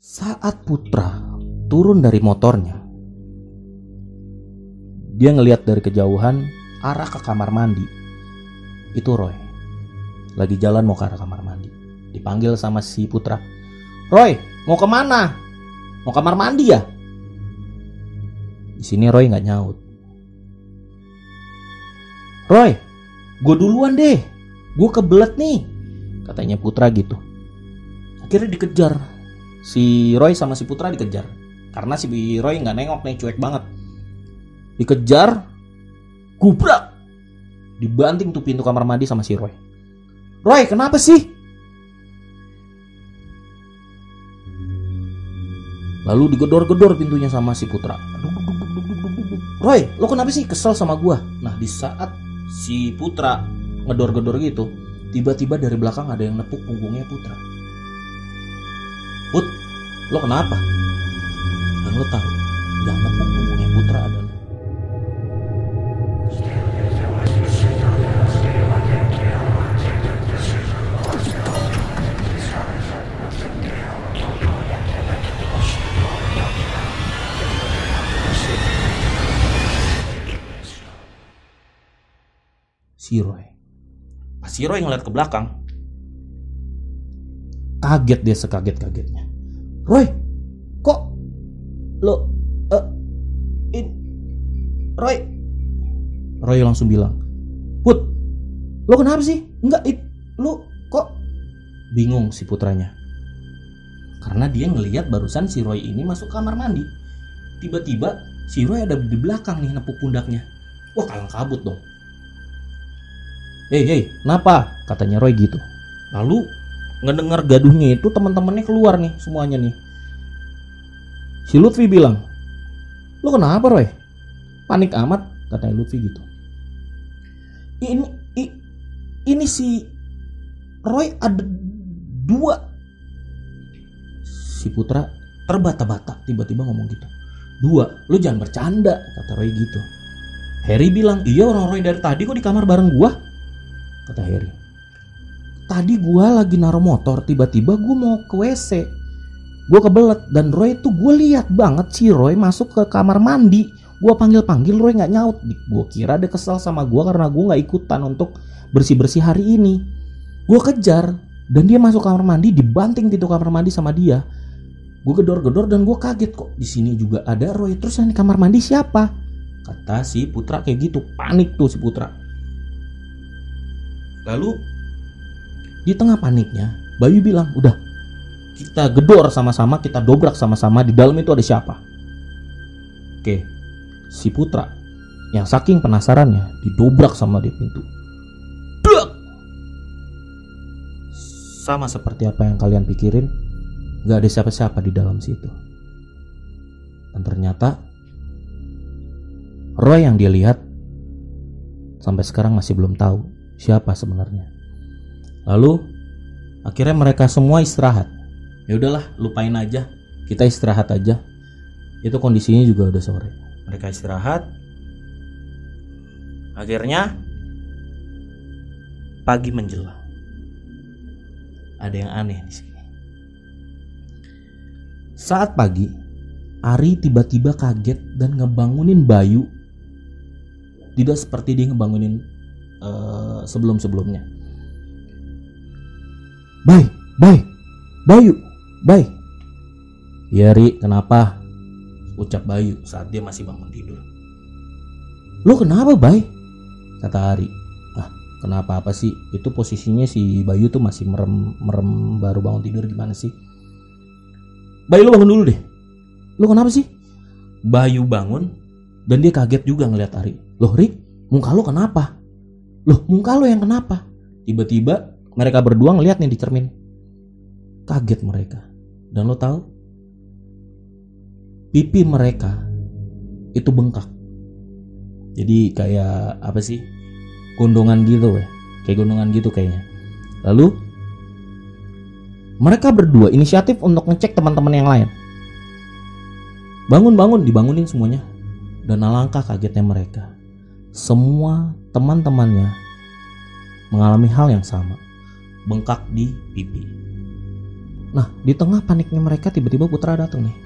Saat Putra turun dari motornya, dia ngelihat dari kejauhan arah ke kamar mandi. Itu Roy. Lagi jalan mau ke arah kamar mandi. Dipanggil sama si Putra. Roy, mau ke mana? Mau kamar mandi ya? Di sini Roy nggak nyaut. Roy, gue duluan deh. Gue kebelet nih. Katanya Putra gitu. Akhirnya dikejar. Si Roy sama si Putra dikejar. Karena si Roy nggak nengok nih, cuek banget. Dikejar, gubrak. Dibanting tuh pintu kamar mandi sama si Roy. Roy, kenapa sih? Lalu digedor-gedor pintunya sama si Putra. Roy, lo kenapa sih kesel sama gua? Nah, di saat si Putra ngedor-gedor gitu, tiba-tiba dari belakang ada yang nepuk punggungnya Putra. Lo kenapa? Dan lo tahu, yang nepuk punggungnya Putra adalah si Roy. Pas si Roy ngeliat ke belakang, kaget dia sekaget-kagetnya. Roy, kok lo eh in Roy Roy langsung bilang, Put, lo kenapa sih? Enggak, it, lo kok bingung si putranya. Karena dia ngelihat barusan si Roy ini masuk kamar mandi. Tiba-tiba si Roy ada di belakang nih nepuk pundaknya. Wah kalang kabut dong. Hei, hei, kenapa? Katanya Roy gitu. Lalu ngedengar gaduhnya itu teman-temannya keluar nih semuanya nih. Si Lutfi bilang, lo kenapa Roy? Panik amat, katanya Lutfi gitu. Ini, i- ini si Roy ada dua. Si Putra terbata-bata tiba-tiba ngomong gitu. Dua, lo jangan bercanda, kata Roy gitu. Harry bilang, iya orang Roy dari tadi kok di kamar bareng gua? Kata Harry. Tadi gua lagi naruh motor, tiba-tiba gua mau ke WC. Gua kebelet dan Roy tuh gue lihat banget si Roy masuk ke kamar mandi. Gua panggil-panggil Roy nggak nyaut. Gua kira dia kesel sama gua karena gua nggak ikutan untuk bersih-bersih hari ini. Gua kejar dan dia masuk kamar mandi dibanting pintu kamar mandi sama dia. Gue gedor-gedor dan gue kaget kok di sini juga ada Roy. Terus yang di kamar mandi siapa? Kata si Putra kayak gitu, panik tuh si Putra. Lalu di tengah paniknya, Bayu bilang, "Udah, kita gedor sama-sama, kita dobrak sama-sama di dalam itu ada siapa?" Oke, si Putra yang saking penasarannya didobrak sama di pintu. Duk! Sama seperti apa yang kalian pikirin, nggak ada siapa-siapa di dalam situ. Dan ternyata Roy yang dia lihat sampai sekarang masih belum tahu siapa sebenarnya. Lalu akhirnya mereka semua istirahat. Ya udahlah, lupain aja. Kita istirahat aja. Itu kondisinya juga udah sore. Mereka istirahat. Akhirnya pagi menjelang. Ada yang aneh di sini. Saat pagi, Ari tiba-tiba kaget dan ngebangunin Bayu. Tidak seperti dia ngebangunin eh, sebelum-sebelumnya. Bay, Bay, Bayu, Bay. Ya Ri, kenapa? Ucap Bayu saat dia masih bangun tidur. Lo kenapa Bay? Kata Ari. Ah, kenapa apa sih? Itu posisinya si Bayu tuh masih merem, merem baru bangun tidur gimana sih? Bayu lo bangun dulu deh. Lo kenapa sih? Bayu bangun dan dia kaget juga ngeliat Ari. Loh Ri, muka lo kenapa? Loh muka lo yang kenapa? Tiba-tiba mereka berdua ngeliat nih di cermin. Kaget mereka. Dan lo tahu? Pipi mereka itu bengkak. Jadi kayak apa sih? Gondongan gitu ya. Kayak gondongan gitu kayaknya. Lalu mereka berdua inisiatif untuk ngecek teman-teman yang lain. Bangun-bangun dibangunin semuanya. Dan alangkah kagetnya mereka. Semua teman-temannya mengalami hal yang sama. Bengkak di pipi. Nah, di tengah paniknya mereka tiba-tiba Putra datang nih.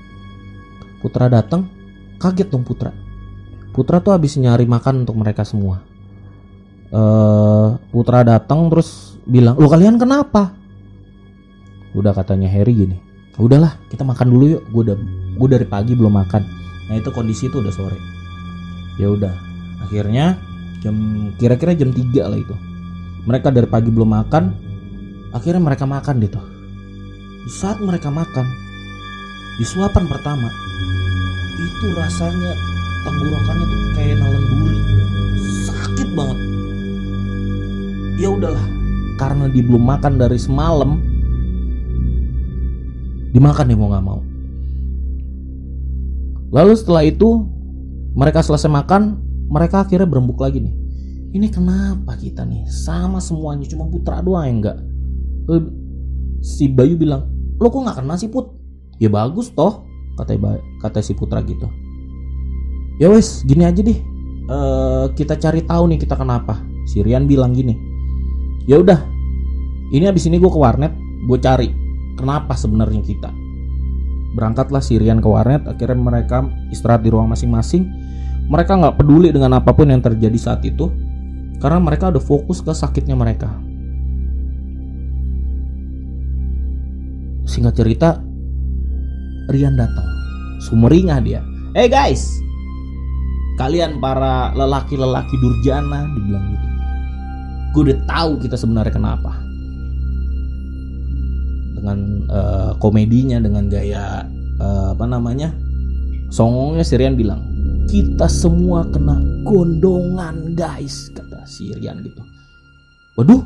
Putra datang, kaget dong Putra. Putra tuh habis nyari makan untuk mereka semua. Eh, Putra datang terus bilang, "Lo kalian kenapa?" Udah katanya Harry gini. Udahlah, kita makan dulu yuk. Gue udah gue dari pagi belum makan. Nah, itu kondisi itu udah sore. Ya udah. Akhirnya jam kira-kira jam 3 lah itu. Mereka dari pagi belum makan. Akhirnya mereka makan deh tuh. Di saat mereka makan, di suapan pertama, itu rasanya tenggorokannya tuh kayak nelen duri. Sakit banget. Ya udahlah, karena dia belum makan dari semalam, dimakan deh mau nggak mau. Lalu setelah itu mereka selesai makan, mereka akhirnya berembuk lagi nih. Ini kenapa kita nih sama semuanya cuma putra doang yang enggak? Si Bayu bilang, lo kok nggak kena sih put? Ya bagus toh kata kata si putra gitu. Ya wes gini aja deh. Uh, kita cari tahu nih kita kenapa. Si Rian bilang gini ya udah ini abis ini gue ke warnet gue cari kenapa sebenarnya kita. Berangkatlah si Rian ke warnet akhirnya mereka istirahat di ruang masing-masing. Mereka nggak peduli dengan apa pun yang terjadi saat itu karena mereka udah fokus ke sakitnya mereka singkat cerita Rian datang. Sumeringah dia. Eh hey guys! Kalian para lelaki-lelaki durjana dibilang gitu. Gue udah tahu kita sebenarnya kenapa. Dengan uh, komedinya dengan gaya uh, apa namanya songongnya Sirian bilang kita semua kena gondongan guys kata Sirian gitu. Waduh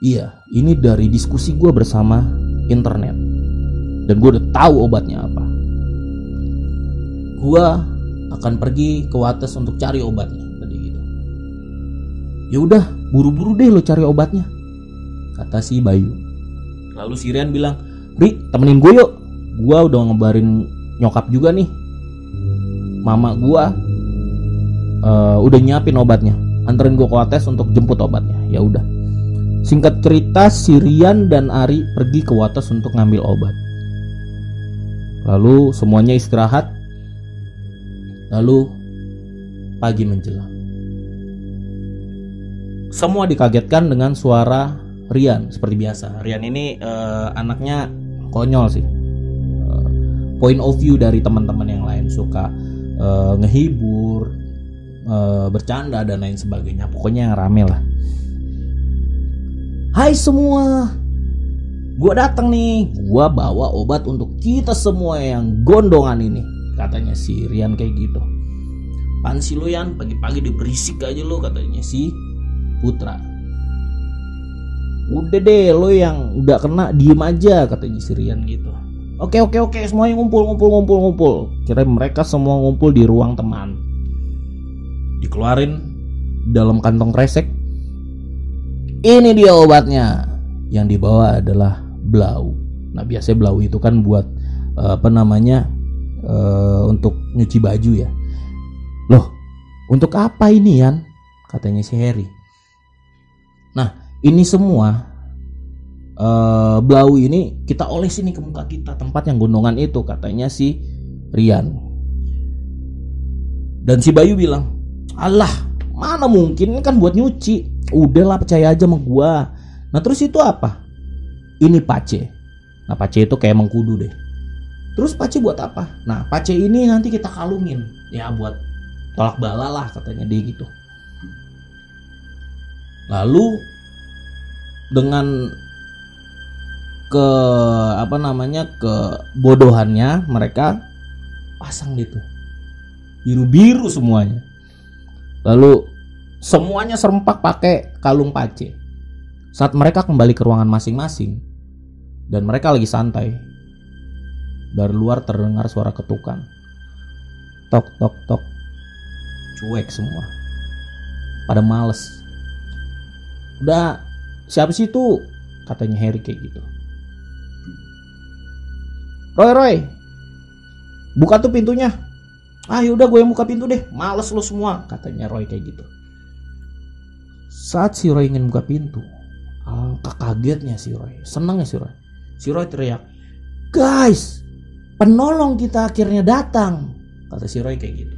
iya ini dari diskusi gue bersama internet. Dan gue udah tahu obatnya apa. Gue akan pergi ke Wates untuk cari obatnya tadi gitu. Ya udah buru-buru deh lo cari obatnya kata si Bayu. Lalu si Rian bilang Ri temenin gue yuk. Gue udah ngebarin nyokap juga nih. Mama gue uh, udah nyiapin obatnya. Anterin gue ke Wates untuk jemput obatnya. Ya udah Singkat cerita, Sirian dan Ari pergi ke Wates untuk ngambil obat. Lalu semuanya istirahat. Lalu pagi menjelang. Semua dikagetkan dengan suara Rian seperti biasa. Rian ini uh, anaknya konyol sih. Uh, point of view dari teman-teman yang lain suka uh, ngehibur, uh, bercanda dan lain sebagainya. Pokoknya yang rame lah. Hai semua, gue datang nih, gue bawa obat untuk kita semua yang gondongan ini. Katanya si Rian kayak gitu. Pan si lo Yan, pagi-pagi diberisik aja lo katanya si Putra. Udah deh lo yang udah kena diem aja katanya si Rian gitu. Oke oke oke semuanya ngumpul ngumpul ngumpul ngumpul. Kira mereka semua ngumpul di ruang teman. Dikeluarin dalam kantong kresek ini dia obatnya. Yang dibawa adalah blau. Nah, biasanya blau itu kan buat uh, apa namanya? Uh, untuk nyuci baju ya. Loh, untuk apa ini Yan? Katanya si Harry. Nah, ini semua uh, blau ini kita olesin ke muka kita tempat yang gondongan itu katanya si Rian. Dan si Bayu bilang, "Allah, mana mungkin? Kan buat nyuci." udahlah percaya aja sama gua. Nah terus itu apa? Ini pace. Nah pace itu kayak mengkudu deh. Terus pace buat apa? Nah pace ini nanti kita kalungin. Ya buat tolak bala lah katanya dia gitu. Lalu dengan ke apa namanya ke bodohannya mereka pasang gitu biru biru semuanya lalu Semuanya serempak pakai kalung pace. Saat mereka kembali ke ruangan masing-masing dan mereka lagi santai, dari luar terdengar suara ketukan. Tok tok tok. Cuek semua. Pada males. Udah, siapa sih itu? Katanya Harry kayak gitu. Roy, Roy. Buka tuh pintunya. Ah yaudah gue yang buka pintu deh. Males lo semua. Katanya Roy kayak gitu. Saat si Roy ingin buka pintu, alangkah kagetnya si Roy. Senangnya si Roy. Si Roy teriak, guys, penolong kita akhirnya datang. Kata si Roy kayak gitu.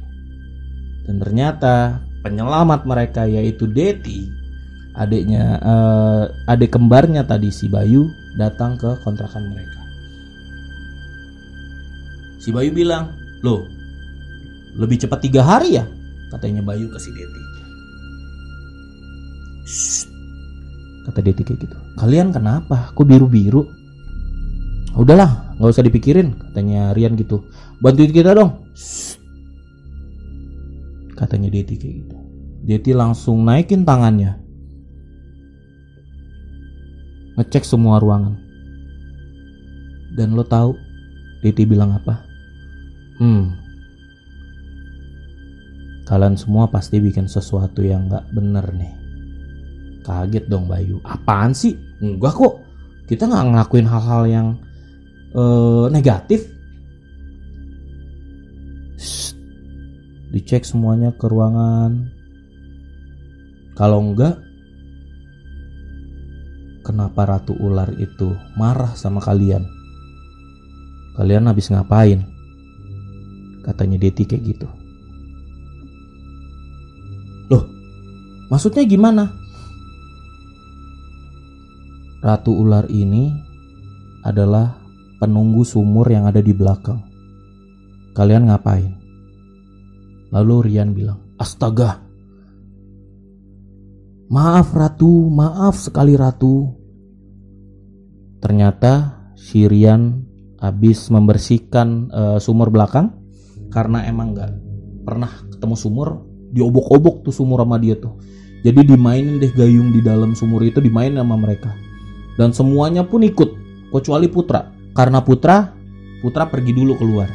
Dan ternyata penyelamat mereka yaitu Deti, adiknya, eh, adik kembarnya tadi si Bayu datang ke kontrakan mereka. Si Bayu bilang, loh, lebih cepat tiga hari ya? Katanya Bayu ke si Deti. Kata Deti kayak gitu. Kalian kenapa? Kok biru-biru? Udahlah, nggak usah dipikirin, katanya Rian gitu. Bantuin kita dong. Katanya Deti kayak gitu. Deti langsung naikin tangannya. Ngecek semua ruangan. Dan lo tahu Deti bilang apa? Hmm. Kalian semua pasti bikin sesuatu yang nggak bener nih. Kaget dong Bayu. Apaan sih? Enggak kok. Kita nggak ngelakuin hal-hal yang eh, negatif. Shh. Dicek semuanya ke ruangan. Kalau enggak, kenapa Ratu Ular itu marah sama kalian? Kalian habis ngapain? Katanya Deti kayak gitu. Maksudnya gimana? Ratu Ular ini adalah penunggu sumur yang ada di belakang. Kalian ngapain? Lalu Rian bilang, Astaga, maaf Ratu, maaf sekali Ratu. Ternyata si Rian habis membersihkan uh, sumur belakang karena emang nggak pernah ketemu sumur diobok-obok tuh sumur sama dia tuh jadi dimainin deh gayung di dalam sumur itu dimainin sama mereka. Dan semuanya pun ikut kecuali Putra. Karena Putra Putra pergi dulu keluar.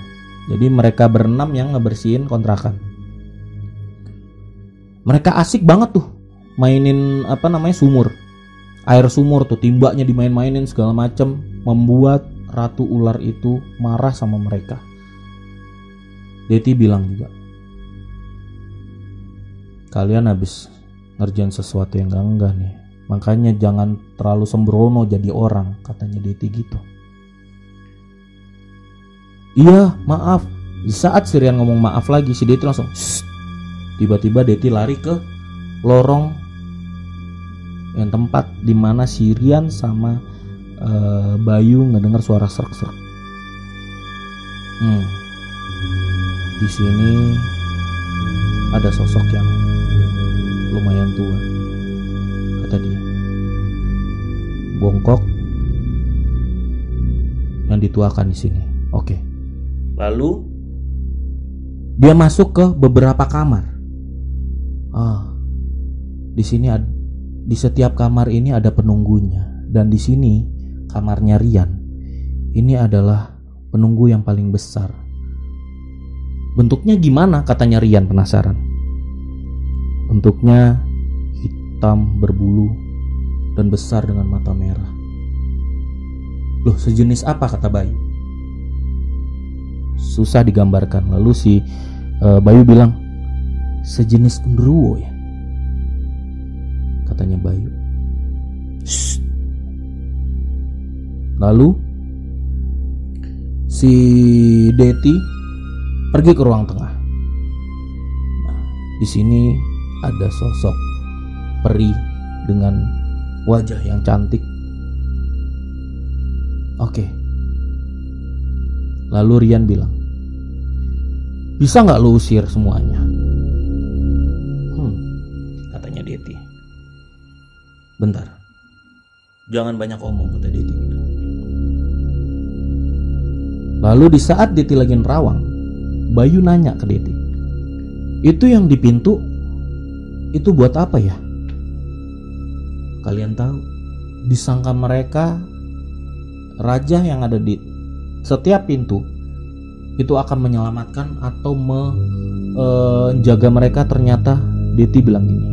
Jadi mereka berenam yang ngebersihin kontrakan. Mereka asik banget tuh mainin apa namanya sumur. Air sumur tuh timbaknya dimain-mainin segala macem membuat ratu ular itu marah sama mereka. Deti bilang juga kalian habis ngerjain sesuatu yang gak enggak nih. Makanya jangan terlalu sembrono jadi orang katanya Deti gitu. Iya maaf. Di saat Sirian ngomong maaf lagi si Deti langsung tiba-tiba Deti lari ke lorong yang tempat di mana Sirian sama uh, Bayu ngedengar suara serak-serak hmm. Di sini ada sosok yang lumayan tua kata dia. Bongkok yang dituakan di sini. Oke. Lalu? Dia masuk ke beberapa kamar. Ah di sini ada di setiap kamar ini ada penunggunya. Dan di sini kamarnya Rian. Ini adalah penunggu yang paling besar. Bentuknya gimana? Katanya Rian penasaran. Bentuknya hitam berbulu dan besar dengan mata merah. Loh, sejenis apa kata Bayu? Susah digambarkan. Lalu si uh, Bayu bilang, sejenis genderuwo ya. Katanya Bayu. Lalu si Deti pergi ke ruang tengah. Nah, di sini ada sosok peri dengan wajah yang cantik. Oke. Lalu Rian bilang, bisa nggak lu usir semuanya? Hmm, katanya Deti. Bentar. Jangan banyak omong kata Deti. Lalu di saat Deti lagi nerawang, Bayu nanya ke Deti. Itu yang di pintu itu buat apa ya? Kalian tahu? Disangka mereka raja yang ada di setiap pintu itu akan menyelamatkan atau menjaga e, mereka ternyata Deti bilang gini.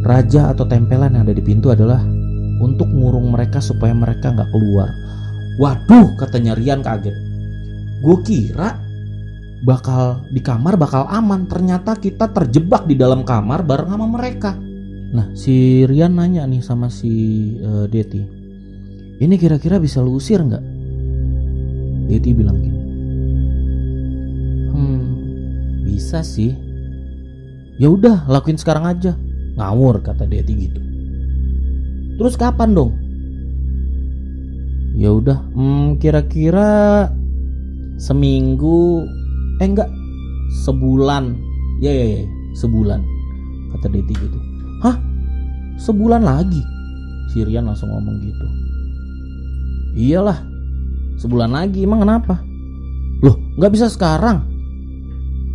Raja atau tempelan yang ada di pintu adalah untuk ngurung mereka supaya mereka nggak keluar. Waduh, katanya Rian kaget. Gue kira bakal di kamar bakal aman ternyata kita terjebak di dalam kamar bareng sama mereka nah si Rian nanya nih sama si uh, Deti Ini kira-kira bisa lu usir nggak? Deti bilang gini. Hmm, bisa sih. Ya udah, lakuin sekarang aja. Ngawur kata Deti gitu. Terus kapan dong? Ya udah, hmm, kira-kira seminggu eh enggak. Sebulan. Ya ya ya. Sebulan. Kata Deti gitu. Hah? Sebulan lagi? Sirian langsung ngomong gitu. Iyalah. Sebulan lagi. Emang kenapa? Loh nggak bisa sekarang.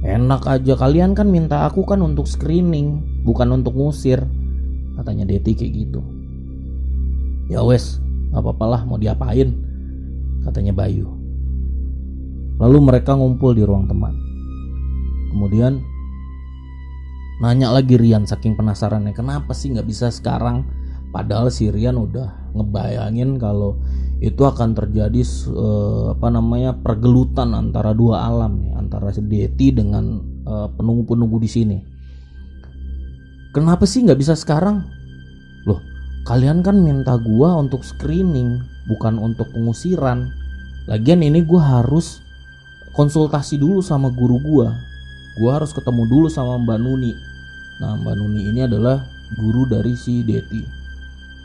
Enak aja. Kalian kan minta aku kan untuk screening bukan untuk ngusir. Katanya Deti kayak gitu. Ya wes nggak apa-apa lah mau diapain? Katanya Bayu Lalu mereka ngumpul di ruang teman. Kemudian nanya lagi Rian saking penasarannya kenapa sih nggak bisa sekarang padahal si Rian udah ngebayangin kalau itu akan terjadi uh, apa namanya pergelutan antara dua alam nih antara si Deti dengan uh, penunggu-penunggu di sini. Kenapa sih nggak bisa sekarang? Loh, kalian kan minta gua untuk screening bukan untuk pengusiran. Lagian ini gua harus konsultasi dulu sama guru gua. Gua harus ketemu dulu sama Mbak Nuni. Nah Mbak Nuni ini adalah guru dari si Deti.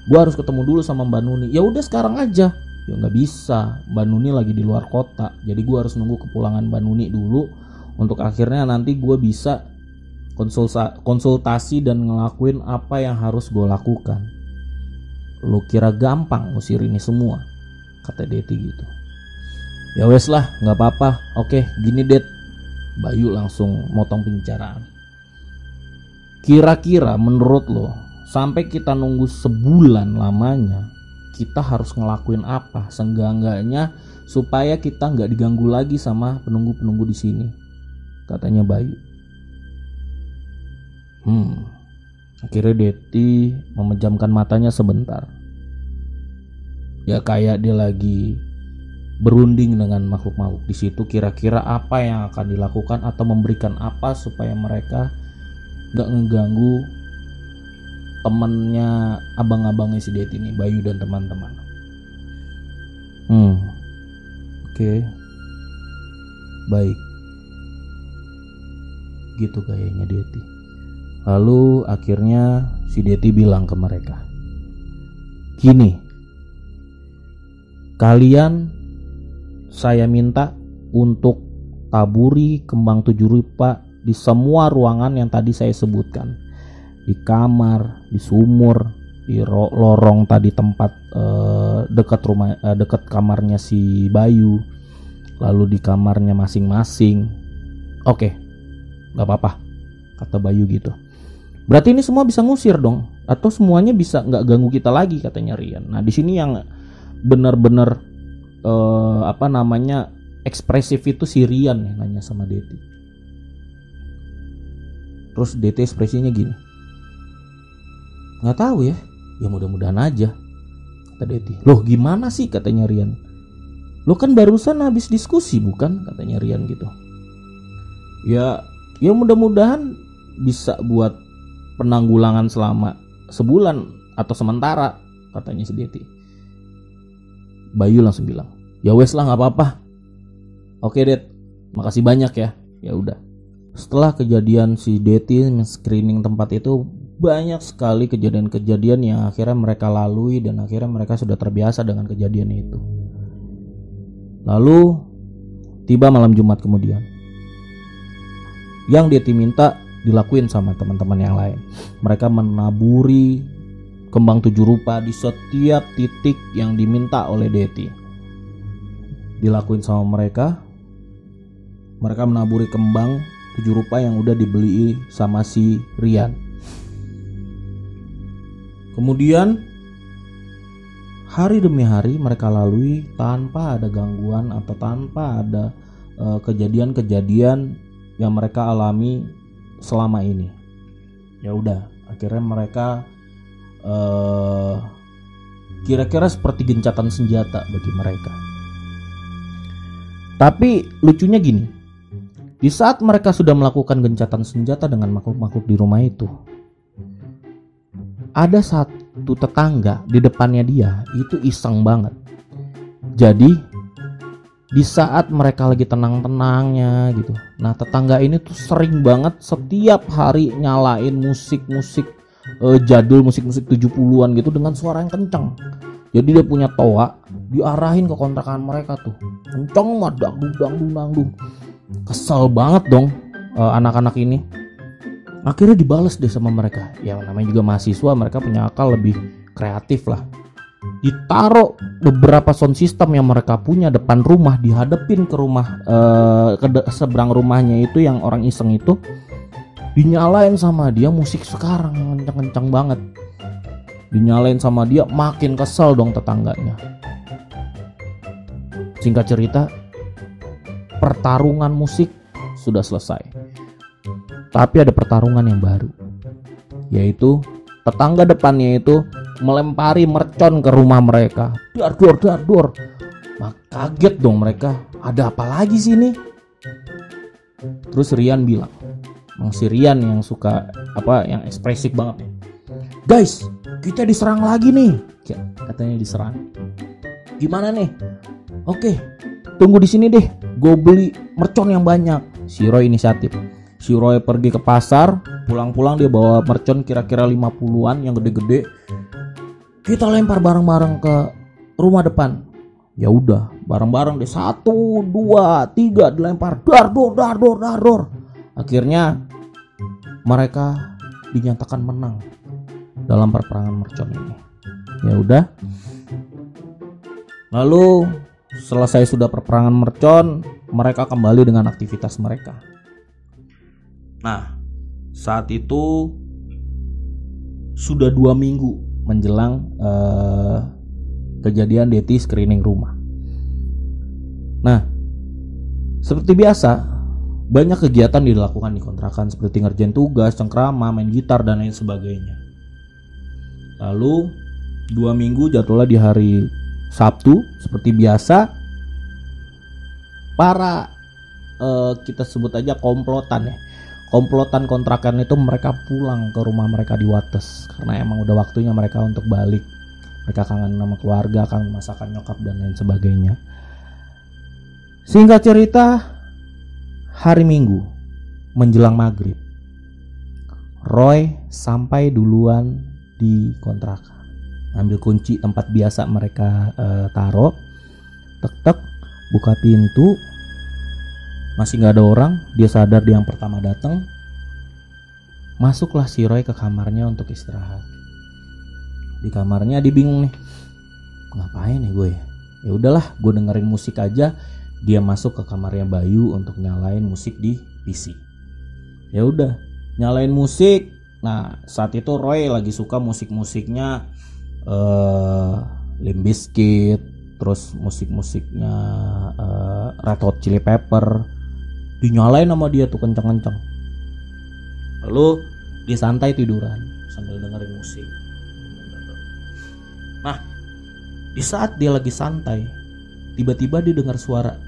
Gua harus ketemu dulu sama Mbak Nuni. Ya udah sekarang aja. Ya nggak bisa. Mbak Nuni lagi di luar kota. Jadi gua harus nunggu kepulangan Mbak Nuni dulu untuk akhirnya nanti gua bisa konsulta konsultasi dan ngelakuin apa yang harus gue lakukan. Lu kira gampang ngusir ini semua kata Deti gitu ya wes lah nggak apa-apa. Oke gini det Bayu langsung motong pembicaraan. Kira-kira menurut lo sampai kita nunggu sebulan lamanya kita harus ngelakuin apa seenggak-enggaknya supaya kita nggak diganggu lagi sama penunggu-penunggu di sini? Katanya Bayu. Hmm akhirnya Deti memejamkan matanya sebentar. Ya kayak dia lagi berunding dengan makhluk-makhluk di situ kira-kira apa yang akan dilakukan atau memberikan apa supaya mereka nggak ngeganggu temennya abang-abangnya si Det ini Bayu dan teman-teman. Hmm. Oke. Okay. baik. Gitu kayaknya Deti lalu akhirnya si Deti bilang ke mereka gini kalian saya minta untuk taburi kembang tujuh rupa di semua ruangan yang tadi saya sebutkan. Di kamar, di sumur, di lorong tadi tempat eh, dekat rumah eh, dekat kamarnya si Bayu. Lalu di kamarnya masing-masing. Oke. nggak apa-apa kata Bayu gitu. Berarti ini semua bisa ngusir dong atau semuanya bisa nggak ganggu kita lagi katanya Rian. Nah, di sini yang benar-benar uh, apa namanya ekspresif itu si Rian nih nanya sama Deti. Terus Deti ekspresinya gini. Nggak tahu ya, ya mudah-mudahan aja. Kata Deti. Loh gimana sih katanya Rian. Lo kan barusan habis diskusi bukan katanya Rian gitu. Ya, ya mudah-mudahan bisa buat penanggulangan selama sebulan atau sementara katanya si Deti. Bayu langsung bilang, ya wes lah nggak apa-apa. Oke det makasih banyak ya. Ya udah. Setelah kejadian si Deti screening tempat itu banyak sekali kejadian-kejadian yang akhirnya mereka lalui dan akhirnya mereka sudah terbiasa dengan kejadian itu. Lalu tiba malam Jumat kemudian. Yang Deti minta dilakuin sama teman-teman yang lain. Mereka menaburi kembang tujuh rupa di setiap titik yang diminta oleh Deti dilakuin sama mereka. Mereka menaburi kembang tujuh rupa yang udah dibeli sama si Rian. Kemudian hari demi hari mereka lalui tanpa ada gangguan atau tanpa ada eh, kejadian-kejadian uh, yang mereka alami selama ini. Ya udah akhirnya mereka uh, kira-kira seperti gencatan senjata bagi mereka tapi lucunya gini, di saat mereka sudah melakukan gencatan senjata dengan makhluk-makhluk di rumah itu, ada saat tuh tetangga di depannya dia itu iseng banget. Jadi di saat mereka lagi tenang-tenangnya gitu. Nah tetangga ini tuh sering banget setiap hari nyalain musik-musik uh, jadul musik-musik 70-an gitu dengan suara yang kencang. Jadi dia punya toa diarahin ke kontrakan mereka tuh. Kencang mah dangdung dangdung dangdung. Kesel banget dong uh, anak-anak ini. Akhirnya dibales deh sama mereka. Yang namanya juga mahasiswa mereka punya akal lebih kreatif lah. Ditaruh beberapa sound system yang mereka punya depan rumah dihadapin ke rumah eh, ke seberang rumahnya itu yang orang iseng itu. Dinyalain sama dia musik sekarang yang kencang-kencang banget. Dinyalain sama dia makin kesel dong tetangganya singkat cerita pertarungan musik sudah selesai tapi ada pertarungan yang baru, yaitu tetangga depannya itu melempari mercon ke rumah mereka. Dar dor dar dor. Nah, kaget dong mereka. Ada apa lagi sih ini? Terus Rian bilang, Mang si Rian yang suka apa yang ekspresif banget. Guys, kita diserang lagi nih. Katanya diserang. Gimana nih? Oke, tunggu di sini deh. Gue beli mercon yang banyak. Si Roy inisiatif. Si Roy pergi ke pasar pulang-pulang dia bawa mercon kira-kira 50-an yang gede-gede. Kita lempar bareng-bareng ke rumah depan. Ya udah bareng-bareng deh. Satu dua tiga dilempar. Dar dor dar dor dar dor. Akhirnya mereka dinyatakan menang dalam perperangan mercon ini. Ya udah. Lalu selesai sudah perperangan mercon mereka kembali dengan aktivitas mereka Nah, saat itu sudah dua minggu menjelang uh, kejadian Deti screening rumah. Nah, seperti biasa, banyak kegiatan dilakukan di kontrakan seperti ngerjain tugas, cengkrama, main gitar, dan lain sebagainya. Lalu, dua minggu jadwalnya di hari Sabtu, seperti biasa, para uh, kita sebut aja komplotan ya. Komplotan kontrakan itu mereka pulang ke rumah mereka di Wates karena emang udah waktunya mereka untuk balik. Mereka kangen sama keluarga kangen masakan nyokap dan lain sebagainya. Singkat cerita hari minggu menjelang maghrib Roy sampai duluan di kontrakan ambil kunci tempat biasa mereka uh, taruh tek tek buka pintu masih nggak ada orang, dia sadar dia yang pertama datang. Masuklah si Roy ke kamarnya untuk istirahat. Di kamarnya dia bingung nih. Ngapain nih gue? Ya udahlah, gue dengerin musik aja. Dia masuk ke kamarnya Bayu untuk nyalain musik di PC. Ya udah, nyalain musik. Nah, saat itu Roy lagi suka musik-musiknya eh uh, Limp Bizkit, terus musik-musiknya uh, Red Hot Chili Pepper, dinyalain sama dia tuh kenceng-kenceng. Lalu dia santai tiduran sambil dengerin musik. Nah di saat dia lagi santai tiba-tiba dia dengar suara.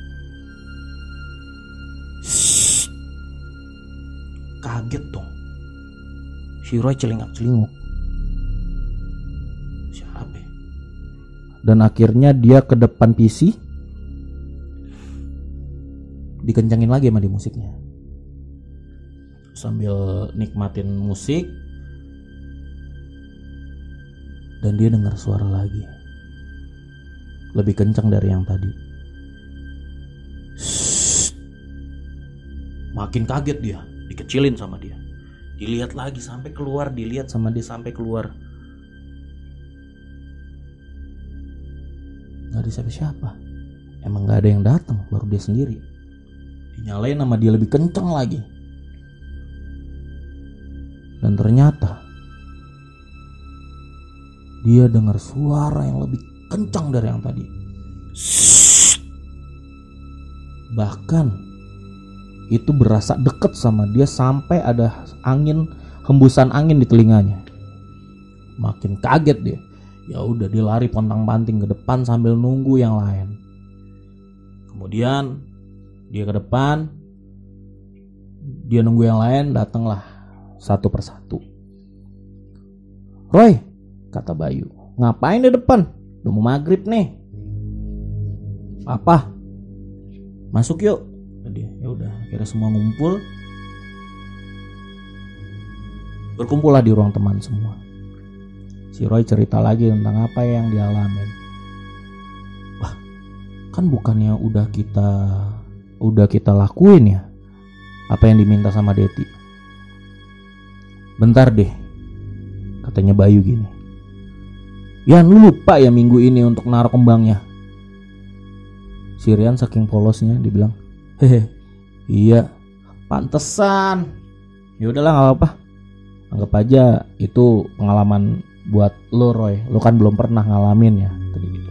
Kaget dong. Si Roy celingak celinguk dan akhirnya dia ke depan PC dikencangin lagi sama di musiknya. Sambil nikmatin musik. Dan dia dengar suara lagi. Lebih kencang dari yang tadi. Makin kaget dia. Dikecilin sama dia. Dilihat lagi sampai keluar dilihat sama dia sampai keluar ada siapa-siapa. Emang nggak ada yang datang baru dia sendiri. Dinyalain sama dia lebih kenceng lagi. Dan ternyata dia dengar suara yang lebih kencang dari yang tadi. Bahkan itu berasa deket sama dia sampai ada angin hembusan angin di telinganya. Makin kaget dia ya udah dia lari pontang panting ke depan sambil nunggu yang lain kemudian dia ke depan dia nunggu yang lain datanglah satu persatu Roy kata Bayu. Ngapain di depan? Udah mau maghrib nih. Apa? Masuk yuk. Dia ya udah, kira semua ngumpul. Berkumpullah di ruang teman semua. Si Roy cerita lagi tentang apa yang dialami. Wah, kan bukannya udah kita udah kita lakuin ya apa yang diminta sama Deti. Bentar deh, katanya Bayu gini. Ya lu lupa ya minggu ini untuk naruh kembangnya. Sirian saking polosnya dibilang, hehe, iya, pantesan. Ya udahlah nggak apa-apa. Anggap aja itu pengalaman buat lo Roy. Lo kan belum pernah ngalamin ya, tadi gitu.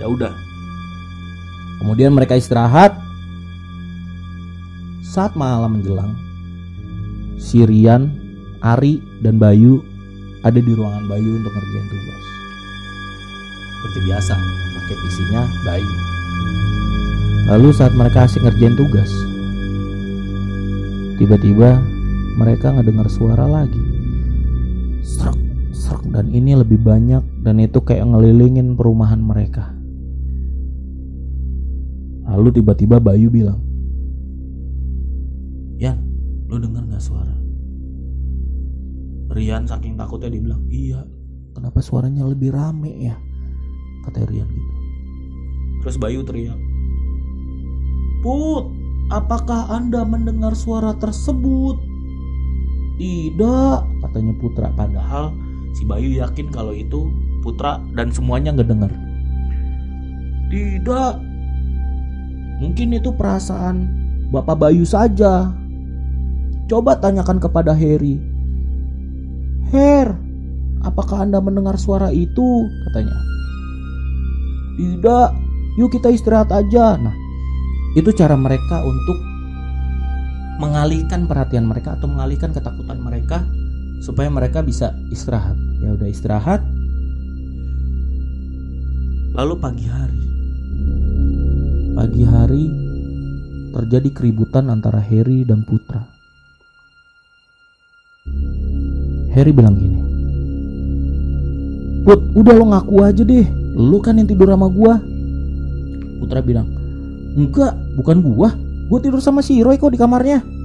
Ya udah. Kemudian mereka istirahat. Saat malam menjelang, Sirian, Ari, dan Bayu ada di ruangan Bayu untuk ngerjain tugas. Seperti biasa, pakai PC-nya Bayu. Lalu saat mereka asik ngerjain tugas, tiba-tiba mereka ngedengar suara lagi. Serak, serak dan ini lebih banyak dan itu kayak ngelilingin perumahan mereka. Lalu tiba-tiba Bayu bilang, Yan, lo denger gak suara? Rian saking takutnya dibilang, iya, kenapa suaranya lebih rame ya? Kata Rian gitu. Terus Bayu teriak, Put, apakah anda mendengar suara tersebut? Tidak, katanya Putra. Padahal si Bayu yakin kalau itu Putra dan semuanya nggak dengar. Tidak, mungkin itu perasaan Bapak Bayu saja. Coba tanyakan kepada Harry. Her, apakah Anda mendengar suara itu? Katanya. Tidak, yuk kita istirahat aja. Nah, itu cara mereka untuk mengalihkan perhatian mereka atau mengalihkan ketakutan mereka supaya mereka bisa istirahat. Ya udah istirahat. Lalu pagi hari. Pagi hari terjadi keributan antara Harry dan Putra. Harry bilang gini. Put, udah lo ngaku aja deh. Lu kan yang tidur sama gua. Putra bilang, Enggak, bukan gua. Gua tidur sama si Roy kok di kamarnya.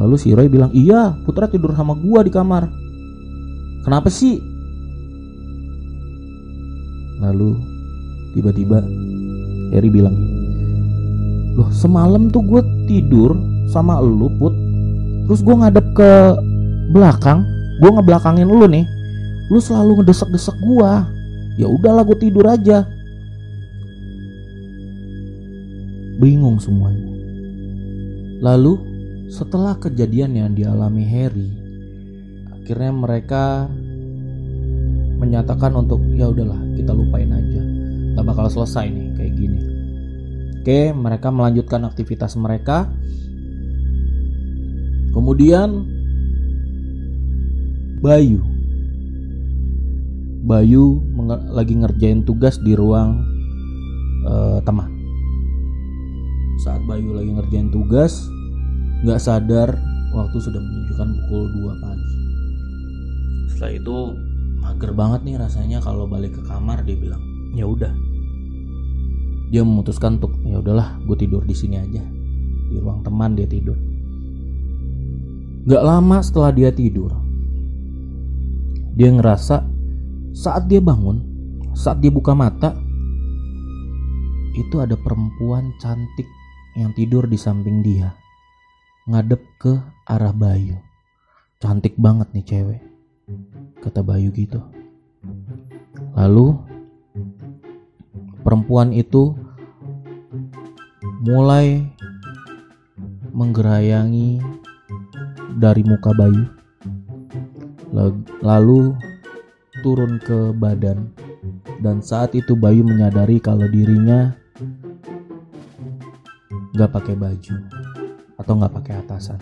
Lalu si Roy bilang, iya Putra tidur sama gua di kamar. Kenapa sih? Lalu tiba-tiba Harry bilang, loh semalam tuh gue tidur sama lu put. Terus gue ngadep ke belakang, gue ngebelakangin lu nih. Lu selalu ngedesek-desek gua. Ya udahlah gue tidur aja. bingung semuanya. Lalu setelah kejadian yang dialami Harry, akhirnya mereka menyatakan untuk ya udahlah kita lupain aja, gak bakal selesai nih kayak gini. Oke, mereka melanjutkan aktivitas mereka. Kemudian Bayu, Bayu lagi ngerjain tugas di ruang uh, teman saat Bayu lagi ngerjain tugas, nggak sadar waktu sudah menunjukkan pukul 2 pagi. Setelah itu mager banget nih rasanya kalau balik ke kamar dia bilang, ya udah. Dia memutuskan untuk ya udahlah, gue tidur di sini aja. Di ruang teman dia tidur. Gak lama setelah dia tidur, dia ngerasa saat dia bangun, saat dia buka mata, itu ada perempuan cantik yang tidur di samping dia ngadep ke arah Bayu. Cantik banget nih cewek, kata Bayu gitu. Lalu perempuan itu mulai menggerayangi dari muka Bayu, lalu turun ke badan, dan saat itu Bayu menyadari kalau dirinya nggak pakai baju atau nggak pakai atasan.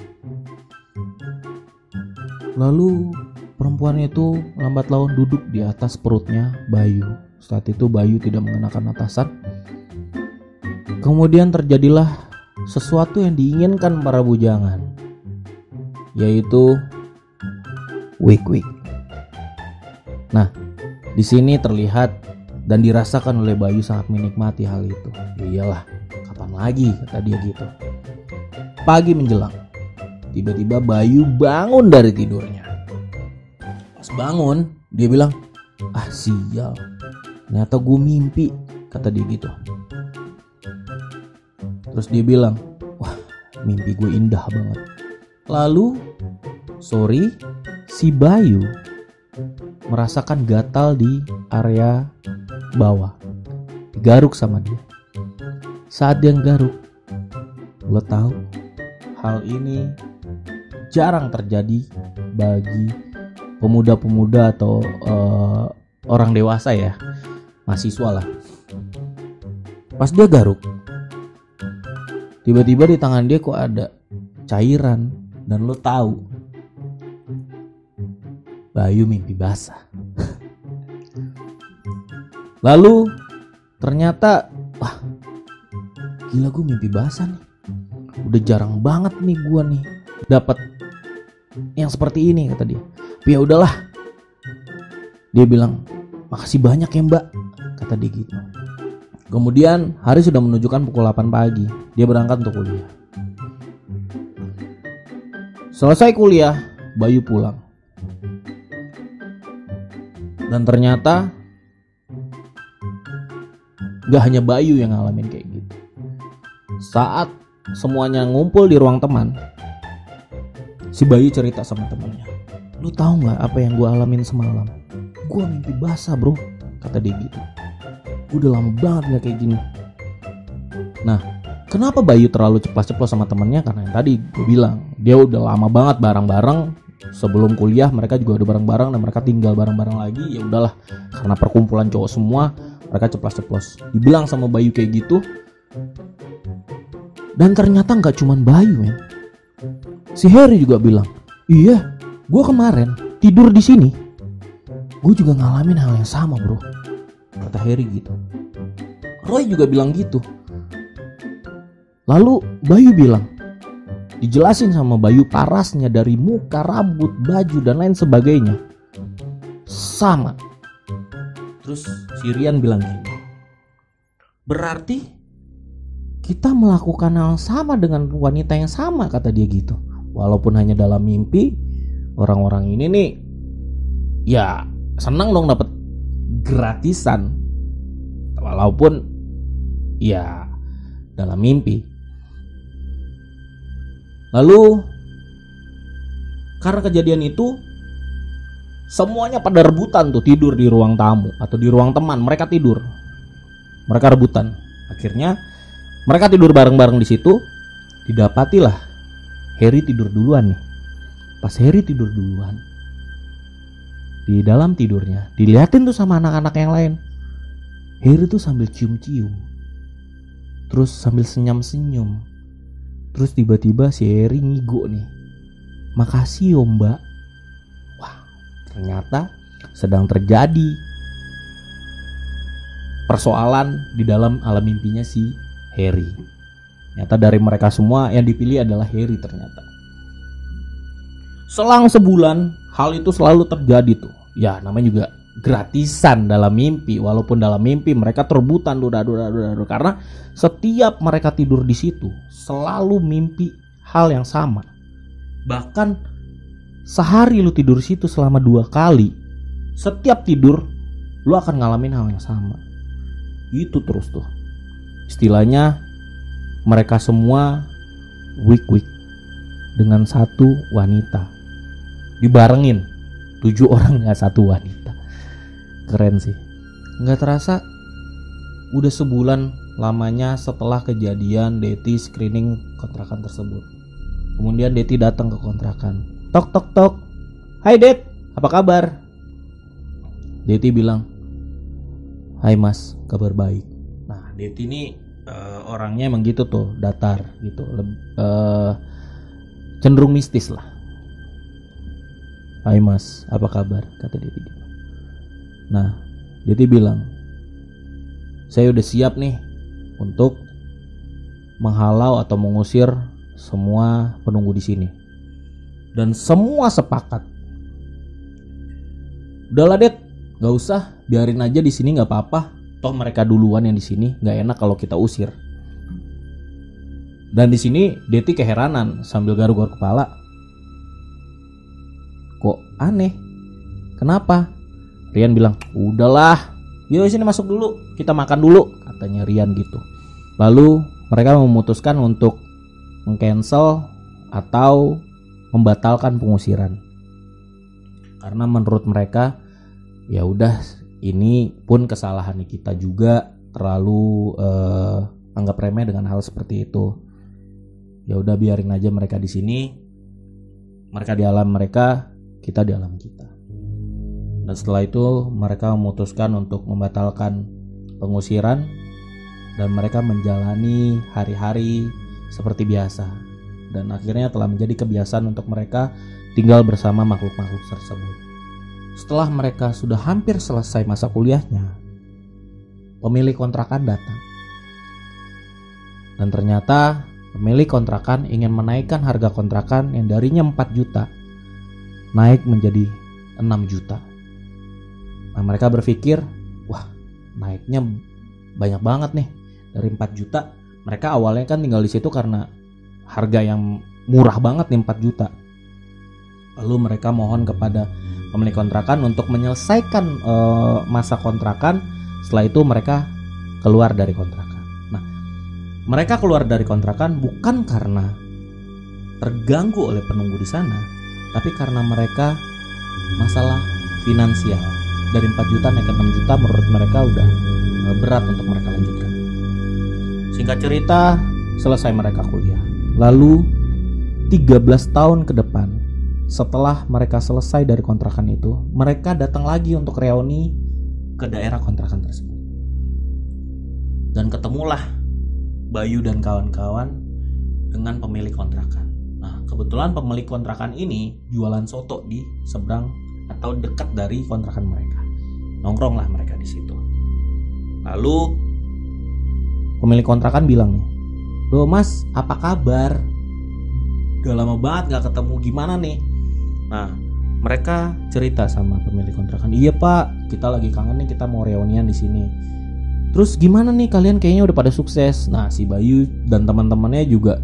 Lalu perempuan itu lambat laun duduk di atas perutnya Bayu. Saat itu Bayu tidak mengenakan atasan. Kemudian terjadilah sesuatu yang diinginkan para bujangan, yaitu wik wik. Nah, di sini terlihat dan dirasakan oleh Bayu sangat menikmati hal itu. Ya iyalah, kapan lagi kata dia gitu. Pagi menjelang, tiba-tiba Bayu bangun dari tidurnya. Pas bangun, dia bilang, ah sial, ternyata gue mimpi, kata dia gitu. Terus dia bilang, wah mimpi gue indah banget. Lalu, sorry, si Bayu merasakan gatal di area bawah. Digaruk sama dia. Saat dia garuk, lo tahu hal ini jarang terjadi bagi pemuda-pemuda atau uh, orang dewasa ya, mahasiswa lah. Pas dia garuk, tiba-tiba di tangan dia kok ada cairan dan lo tahu Bayu mimpi basah. Lalu ternyata wah gila gue mimpi basah nih. Udah jarang banget nih gue nih dapat yang seperti ini kata dia. Ya udahlah. Dia bilang makasih banyak ya mbak kata dia gitu. Kemudian hari sudah menunjukkan pukul 8 pagi. Dia berangkat untuk kuliah. Selesai kuliah, Bayu pulang. Dan ternyata gak hanya Bayu yang ngalamin kayak gitu. Saat semuanya ngumpul di ruang teman, si Bayu cerita sama temannya. Lu tahu nggak apa yang gue alamin semalam? Gue mimpi basah bro, kata dia gitu. Gue udah lama banget nggak kayak gini. Nah, kenapa Bayu terlalu ceplos-ceplos sama temennya? Karena yang tadi gue bilang dia udah lama banget bareng-bareng sebelum kuliah mereka juga udah bareng-bareng dan mereka tinggal bareng-bareng lagi ya udahlah karena perkumpulan cowok semua mereka ceplos-ceplos dibilang sama Bayu kayak gitu dan ternyata nggak cuman Bayu men si Harry juga bilang iya gue kemarin tidur di sini gue juga ngalamin hal yang sama bro kata Harry gitu Roy juga bilang gitu lalu Bayu bilang dijelasin sama Bayu parasnya dari muka, rambut, baju dan lain sebagainya. Sama. Terus Sirian bilang gini. Berarti kita melakukan hal sama dengan wanita yang sama kata dia gitu. Walaupun hanya dalam mimpi, orang-orang ini nih ya senang dong dapat gratisan. Walaupun ya dalam mimpi. Lalu karena kejadian itu semuanya pada rebutan tuh tidur di ruang tamu atau di ruang teman. Mereka tidur. Mereka rebutan. Akhirnya mereka tidur bareng-bareng di situ. Didapatilah Harry tidur duluan nih. Pas Harry tidur duluan, di dalam tidurnya dilihatin tuh sama anak-anak yang lain. Harry tuh sambil cium-cium, terus sambil senyum-senyum, Terus tiba-tiba si Eri ngigo nih. Makasih yo mbak. Wah ternyata sedang terjadi persoalan di dalam alam mimpinya si Harry. Ternyata dari mereka semua yang dipilih adalah Harry ternyata. Selang sebulan hal itu selalu terjadi tuh. Ya namanya juga gratisan dalam mimpi walaupun dalam mimpi mereka terbutan duda duda duda, duda karena setiap mereka tidur di situ selalu mimpi hal yang sama bahkan sehari lu tidur situ selama dua kali setiap tidur lu akan ngalamin hal yang sama itu terus tuh istilahnya mereka semua week week dengan satu wanita. Dibarengin tujuh orang nggak satu wanita. Keren sih. Nggak terasa udah sebulan lamanya setelah kejadian Deti screening kontrakan tersebut. Kemudian Deti datang ke kontrakan. Tok tok tok. Hai Det apa kabar? Deti bilang Hai Mas. Kabar baik Deti ini uh, orangnya emang gitu tuh datar gitu. Uh, cenderung mistis lah. Hai Mas. Apa kabar? Kata Deti Nah, Diti bilang, saya udah siap nih untuk menghalau atau mengusir semua penunggu di sini. Dan semua sepakat. Udahlah, Det, Gak usah, biarin aja di sini nggak apa-apa. Toh mereka duluan yang di sini, nggak enak kalau kita usir. Dan di sini Deti keheranan sambil garuk-garuk kepala. Kok aneh? Kenapa? Rian bilang, udahlah, yuk sini masuk dulu, kita makan dulu, katanya Rian gitu. Lalu mereka memutuskan untuk mengcancel atau membatalkan pengusiran. Karena menurut mereka ya udah ini pun kesalahan kita juga terlalu eh, anggap remeh dengan hal seperti itu. Ya udah biarin aja mereka di sini. Mereka di alam mereka, kita di alam kita. Dan setelah itu mereka memutuskan untuk membatalkan pengusiran dan mereka menjalani hari-hari seperti biasa. Dan akhirnya telah menjadi kebiasaan untuk mereka tinggal bersama makhluk-makhluk tersebut. Setelah mereka sudah hampir selesai masa kuliahnya, pemilik kontrakan datang. Dan ternyata pemilik kontrakan ingin menaikkan harga kontrakan yang darinya 4 juta naik menjadi 6 juta. Nah, mereka berpikir, wah, naiknya banyak banget nih. Dari 4 juta, mereka awalnya kan tinggal di situ karena harga yang murah banget nih 4 juta. Lalu mereka mohon kepada pemilik kontrakan untuk menyelesaikan uh, masa kontrakan. Setelah itu mereka keluar dari kontrakan. Nah, mereka keluar dari kontrakan bukan karena terganggu oleh penunggu di sana, tapi karena mereka masalah finansial dari 4 juta naik ke 6 juta menurut mereka udah eh, berat untuk mereka lanjutkan. Singkat cerita, selesai mereka kuliah. Lalu 13 tahun ke depan, setelah mereka selesai dari kontrakan itu, mereka datang lagi untuk reuni ke daerah kontrakan tersebut. Dan ketemulah Bayu dan kawan-kawan dengan pemilik kontrakan. Nah, kebetulan pemilik kontrakan ini jualan soto di seberang atau dekat dari kontrakan mereka. Nongkronglah mereka di situ. Lalu pemilik kontrakan bilang nih, "Loh mas, apa kabar? Udah lama banget gak ketemu gimana nih?" Nah, mereka cerita sama pemilik kontrakan, "Iya pak, kita lagi kangen nih, kita mau reunian di sini." Terus gimana nih kalian kayaknya udah pada sukses. Nah, si Bayu dan teman-temannya juga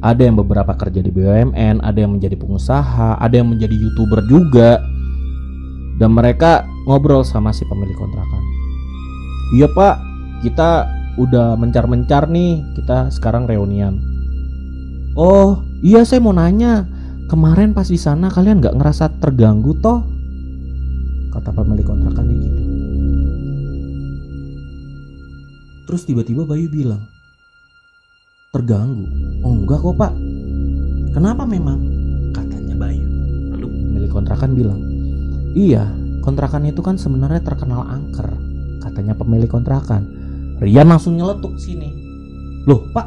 ada yang beberapa kerja di BUMN, ada yang menjadi pengusaha, ada yang menjadi YouTuber juga. Dan mereka ngobrol sama si pemilik kontrakan. Iya pak, kita udah mencar-mencar nih, kita sekarang reunian. Oh iya saya mau nanya, kemarin pas di sana kalian nggak ngerasa terganggu toh? Kata pemilik kontrakan gitu. Terus tiba-tiba Bayu bilang, terganggu. Oh enggak kok pak. Kenapa memang? Katanya Bayu. Lalu pemilik kontrakan bilang, iya kontrakan itu kan sebenarnya terkenal angker. Katanya pemilik kontrakan. Rian langsung nyeletuk sini. Loh pak,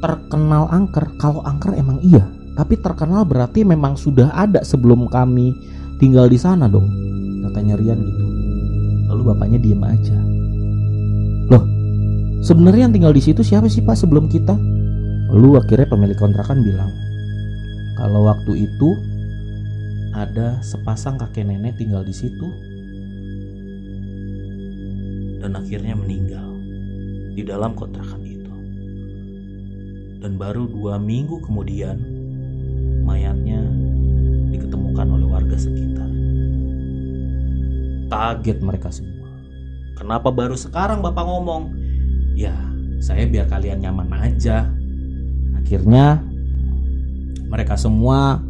terkenal angker. Kalau angker emang iya. Tapi terkenal berarti memang sudah ada sebelum kami tinggal di sana dong. Katanya Rian gitu. Lalu bapaknya diem aja. Loh, sebenarnya yang tinggal di situ siapa sih Pak sebelum kita? Lalu akhirnya pemilik kontrakan bilang, kalau waktu itu ada sepasang kakek nenek tinggal di situ dan akhirnya meninggal di dalam kontrakan itu. Dan baru dua minggu kemudian mayatnya diketemukan oleh warga sekitar. Kaget mereka semua. Kenapa baru sekarang Bapak ngomong? Ya, saya biar kalian nyaman aja. Akhirnya mereka semua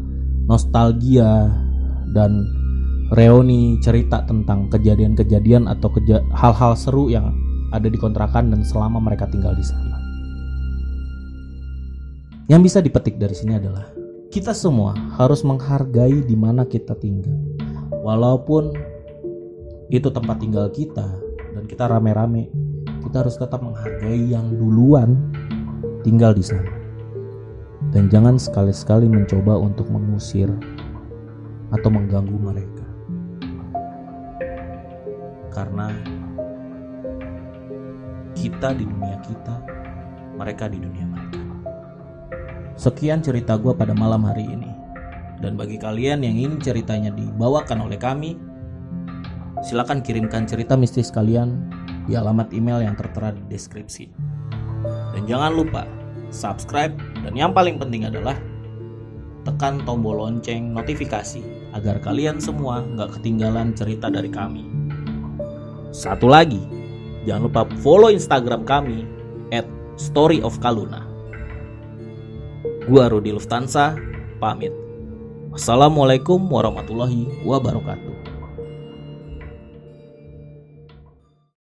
nostalgia dan reuni cerita tentang kejadian-kejadian atau keja hal-hal seru yang ada di kontrakan dan selama mereka tinggal di sana. Yang bisa dipetik dari sini adalah kita semua harus menghargai di mana kita tinggal. Walaupun itu tempat tinggal kita, dan kita rame-rame kita harus tetap menghargai yang duluan tinggal di sana dan jangan sekali-sekali mencoba untuk mengusir atau mengganggu mereka karena kita di dunia kita mereka di dunia sekian cerita gue pada malam hari ini dan bagi kalian yang ingin ceritanya dibawakan oleh kami silakan kirimkan cerita mistis kalian di alamat email yang tertera di deskripsi. Dan jangan lupa subscribe dan yang paling penting adalah tekan tombol lonceng notifikasi agar kalian semua nggak ketinggalan cerita dari kami. Satu lagi, jangan lupa follow Instagram kami at Story of Kaluna. Gua Rudi Lufthansa, pamit. Wassalamualaikum warahmatullahi wabarakatuh.